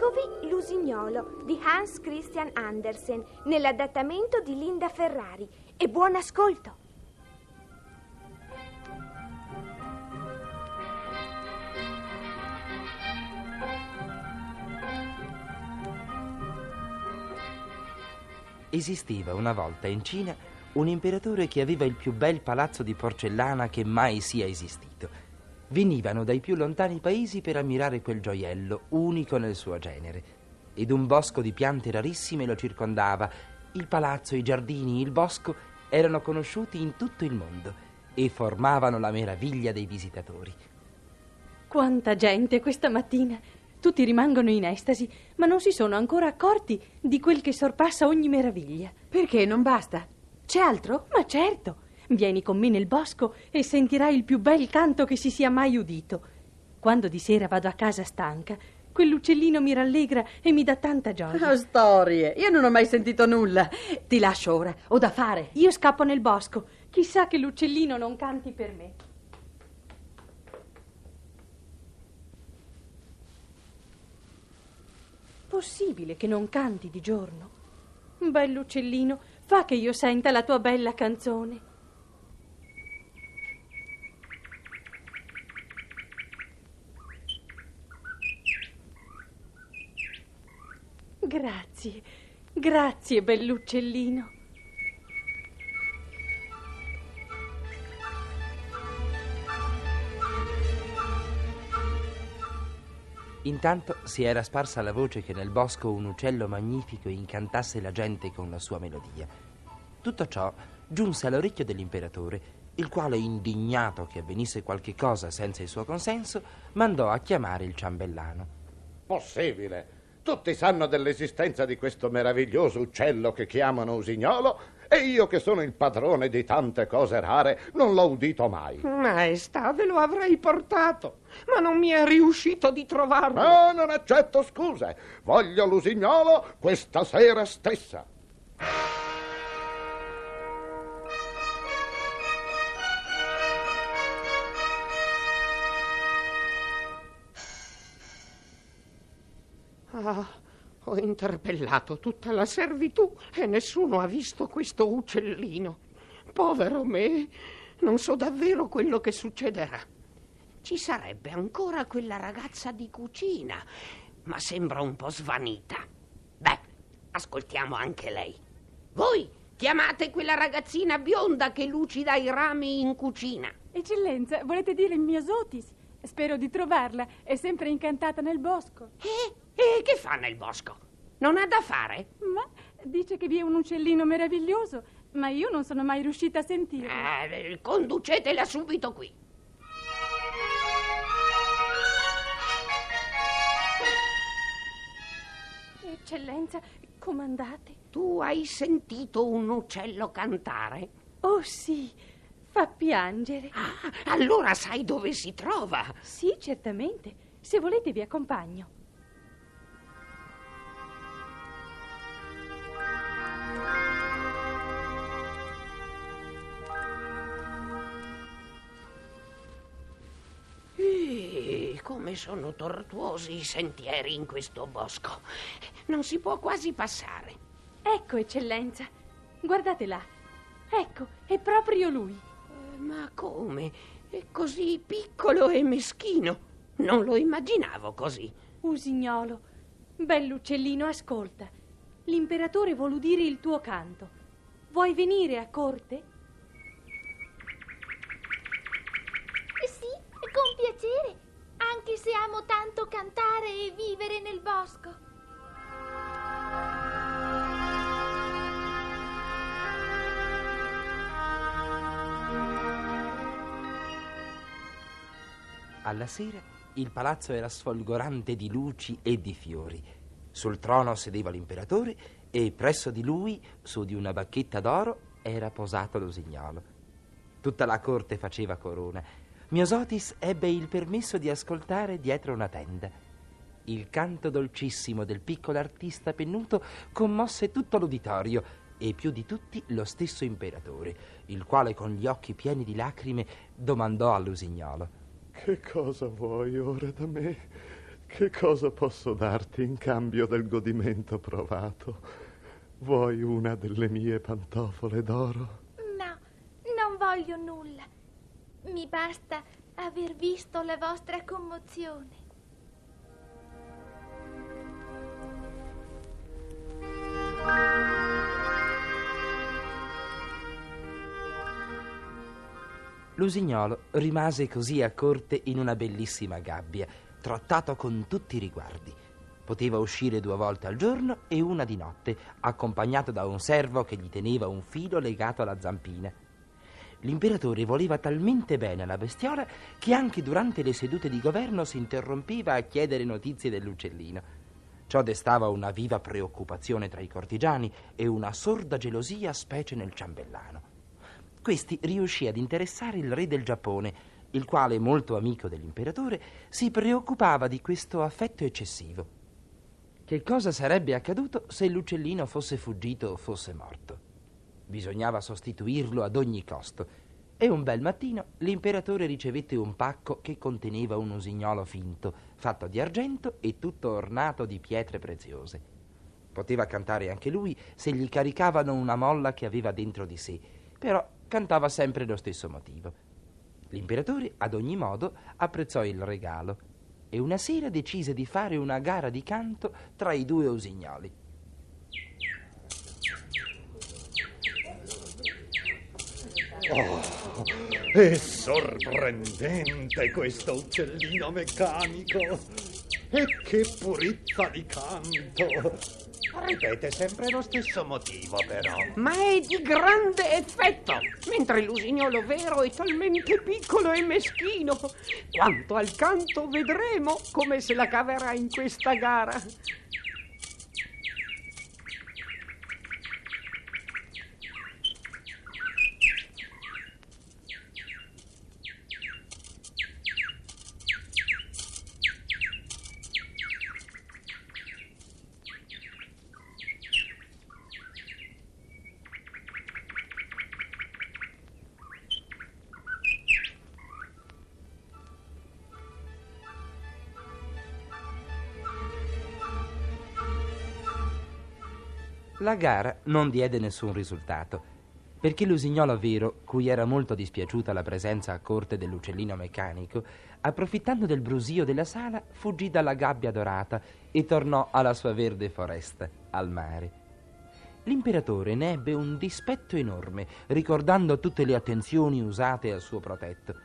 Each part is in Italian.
Eccovi L'usignolo di Hans Christian Andersen nell'adattamento di Linda Ferrari. E buon ascolto! Esisteva una volta in Cina un imperatore che aveva il più bel palazzo di porcellana che mai sia esistito. Venivano dai più lontani paesi per ammirare quel gioiello, unico nel suo genere. Ed un bosco di piante rarissime lo circondava. Il palazzo, i giardini, il bosco erano conosciuti in tutto il mondo e formavano la meraviglia dei visitatori. Quanta gente questa mattina! Tutti rimangono in estasi, ma non si sono ancora accorti di quel che sorpassa ogni meraviglia. Perché non basta? C'è altro? Ma certo! Vieni con me nel bosco e sentirai il più bel canto che si sia mai udito. Quando di sera vado a casa stanca, quell'uccellino mi rallegra e mi dà tanta gioia. Oh, storie! Io non ho mai sentito nulla. Ti lascio ora, ho da fare. Io scappo nel bosco. Chissà che l'uccellino non canti per me. Possibile che non canti di giorno? Bell'uccellino, fa che io senta la tua bella canzone. Grazie, grazie, bell'uccellino. Intanto si era sparsa la voce che nel bosco un uccello magnifico incantasse la gente con la sua melodia. Tutto ciò giunse all'orecchio dell'imperatore, il quale, indignato che avvenisse qualche cosa senza il suo consenso, mandò a chiamare il ciambellano. Possibile! Tutti sanno dell'esistenza di questo meraviglioso uccello che chiamano usignolo e io che sono il padrone di tante cose rare non l'ho udito mai. Maestà, ve lo avrei portato, ma non mi è riuscito di trovarlo. No, non accetto scuse. Voglio l'usignolo questa sera stessa. Ah, ho interpellato tutta la servitù e nessuno ha visto questo uccellino. Povero me, non so davvero quello che succederà. Ci sarebbe ancora quella ragazza di cucina, ma sembra un po' svanita. Beh, ascoltiamo anche lei. Voi chiamate quella ragazzina bionda che lucida i rami in cucina. Eccellenza, volete dire Miosotis? Spero di trovarla. È sempre incantata nel bosco. Eh? E che fa nel bosco? Non ha da fare? Ma dice che vi è un uccellino meraviglioso, ma io non sono mai riuscita a sentirlo. Eh, conducetela subito qui. Eccellenza, comandate. Tu hai sentito un uccello cantare? Oh sì, fa piangere. Ah, allora sai dove si trova? Sì, certamente. Se volete vi accompagno. Come sono tortuosi i sentieri in questo bosco. Non si può quasi passare. Ecco, eccellenza. Guardate là. Ecco, è proprio lui. Eh, ma come? È così piccolo e meschino. Non lo immaginavo così. Usignolo, bell'uccellino, ascolta. L'imperatore vuole udire il tuo canto. Vuoi venire a corte? Sì, con piacere, anche se amo tanto cantare e vivere nel bosco. Alla sera il palazzo era sfolgorante di luci e di fiori. Sul trono sedeva l'imperatore e presso di lui, su di una bacchetta d'oro, era posato l'usignolo. Tutta la corte faceva corona. Miosotis ebbe il permesso di ascoltare dietro una tenda. Il canto dolcissimo del piccolo artista pennuto commosse tutto l'uditorio e più di tutti lo stesso imperatore, il quale con gli occhi pieni di lacrime domandò all'usignolo. Che cosa vuoi ora da me? Che cosa posso darti in cambio del godimento provato? Vuoi una delle mie pantofole d'oro? No, non voglio nulla. Mi basta aver visto la vostra commozione. Lusignolo rimase così a corte in una bellissima gabbia, trattato con tutti i riguardi. Poteva uscire due volte al giorno e una di notte, accompagnato da un servo che gli teneva un filo legato alla zampina. L'imperatore voleva talmente bene alla bestiola che anche durante le sedute di governo si interrompeva a chiedere notizie dell'uccellino. Ciò destava una viva preoccupazione tra i cortigiani e una sorda gelosia, specie nel ciambellano. Questi riuscì ad interessare il re del Giappone, il quale, molto amico dell'imperatore, si preoccupava di questo affetto eccessivo. Che cosa sarebbe accaduto se l'uccellino fosse fuggito o fosse morto? Bisognava sostituirlo ad ogni costo. E un bel mattino l'imperatore ricevette un pacco che conteneva un usignolo finto, fatto di argento e tutto ornato di pietre preziose. Poteva cantare anche lui se gli caricavano una molla che aveva dentro di sé, però cantava sempre lo stesso motivo. L'imperatore, ad ogni modo, apprezzò il regalo e una sera decise di fare una gara di canto tra i due usignoli. Oh, è sorprendente questo uccellino meccanico. E che purezza di canto. Ripete sempre lo stesso motivo, però. Ma è di grande effetto, mentre l'usignolo vero è talmente piccolo e meschino. Quanto al canto vedremo come se la caverà in questa gara. La gara non diede nessun risultato, perché l'usignolo vero, cui era molto dispiaciuta la presenza a corte dell'uccellino meccanico, approfittando del brusio della sala, fuggì dalla gabbia dorata e tornò alla sua verde foresta, al mare. L'imperatore ne ebbe un dispetto enorme, ricordando tutte le attenzioni usate al suo protetto.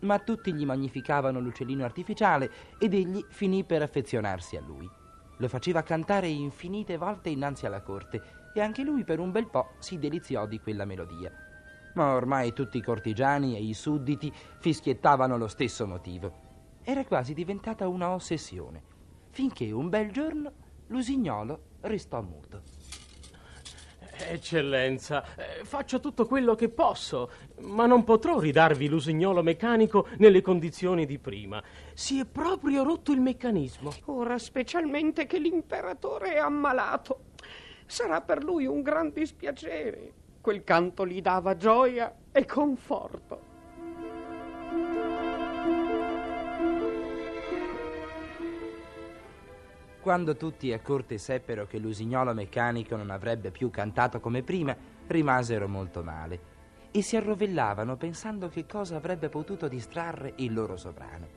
Ma tutti gli magnificavano l'uccellino artificiale ed egli finì per affezionarsi a lui. Lo faceva cantare infinite volte innanzi alla corte e anche lui per un bel po' si deliziò di quella melodia. Ma ormai tutti i cortigiani e i sudditi fischiettavano lo stesso motivo. Era quasi diventata una ossessione, finché un bel giorno l'usignolo restò muto. Eccellenza, eh, faccio tutto quello che posso, ma non potrò ridarvi l'usignolo meccanico nelle condizioni di prima. Si è proprio rotto il meccanismo. Ora, specialmente che l'imperatore è ammalato, sarà per lui un gran dispiacere. Quel canto gli dava gioia e conforto. Quando tutti a corte seppero che l'usignolo meccanico non avrebbe più cantato come prima, rimasero molto male e si arrovellavano pensando che cosa avrebbe potuto distrarre il loro sovrano.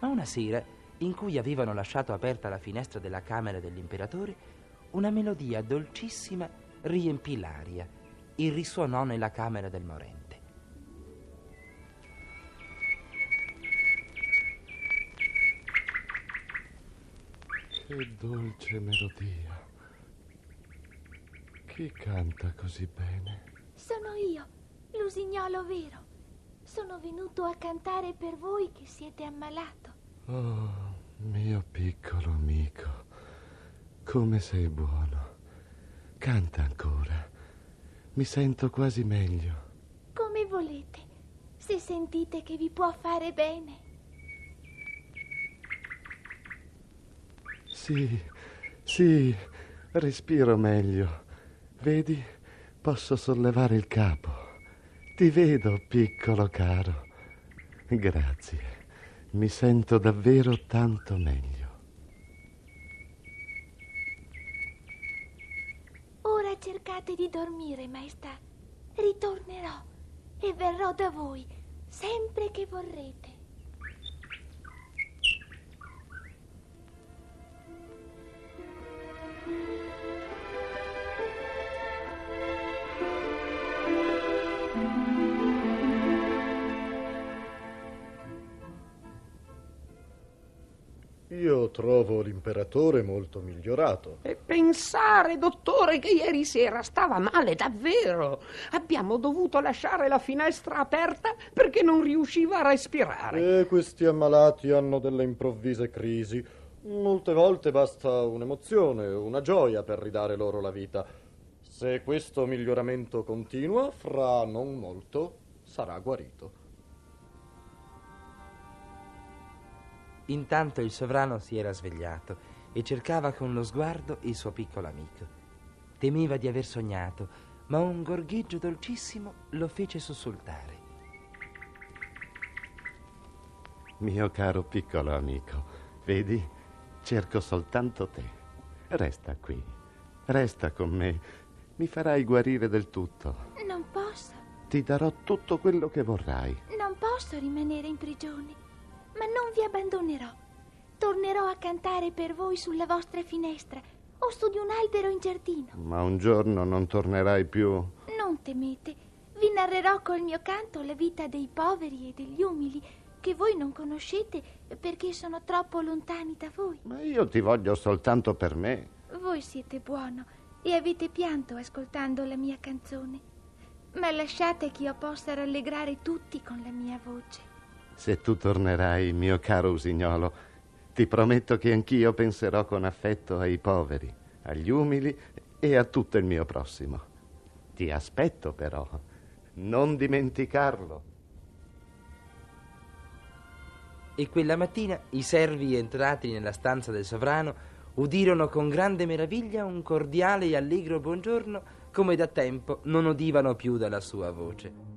Ma una sera, in cui avevano lasciato aperta la finestra della camera dell'imperatore, una melodia dolcissima riempì l'aria e risuonò nella camera del morente. Che dolce melodia. Chi canta così bene? Sono io, l'usignolo vero. Sono venuto a cantare per voi che siete ammalato. Oh, mio piccolo amico, come sei buono. Canta ancora. Mi sento quasi meglio. Come volete, se sentite che vi può fare bene. Sì, sì, respiro meglio. Vedi, posso sollevare il capo. Ti vedo, piccolo caro. Grazie. Mi sento davvero tanto meglio. Ora cercate di dormire, maestà. Ritornerò e verrò da voi sempre che vorrete. Io trovo l'imperatore molto migliorato. E pensare, dottore, che ieri sera stava male davvero. Abbiamo dovuto lasciare la finestra aperta perché non riusciva a respirare. E questi ammalati hanno delle improvvise crisi. Molte volte basta un'emozione, una gioia per ridare loro la vita. Se questo miglioramento continua, fra non molto sarà guarito. Intanto il sovrano si era svegliato e cercava con lo sguardo il suo piccolo amico. Temeva di aver sognato, ma un gorgheggio dolcissimo lo fece sussultare. Mio caro piccolo amico, vedi, cerco soltanto te. Resta qui, resta con me, mi farai guarire del tutto. Non posso, Ti darò tutto quello che vorrai. non posso rimanere in prigione. Ma non vi abbandonerò. Tornerò a cantare per voi sulla vostra finestra o su di un albero in giardino. Ma un giorno non tornerai più. Non temete, vi narrerò col mio canto la vita dei poveri e degli umili che voi non conoscete perché sono troppo lontani da voi. Ma io ti voglio soltanto per me. Voi siete buono e avete pianto ascoltando la mia canzone. Ma lasciate che io possa rallegrare tutti con la mia voce. Se tu tornerai, mio caro usignolo, ti prometto che anch'io penserò con affetto ai poveri, agli umili e a tutto il mio prossimo. Ti aspetto però, non dimenticarlo. E quella mattina i servi entrati nella stanza del sovrano udirono con grande meraviglia un cordiale e allegro buongiorno come da tempo non udivano più dalla sua voce.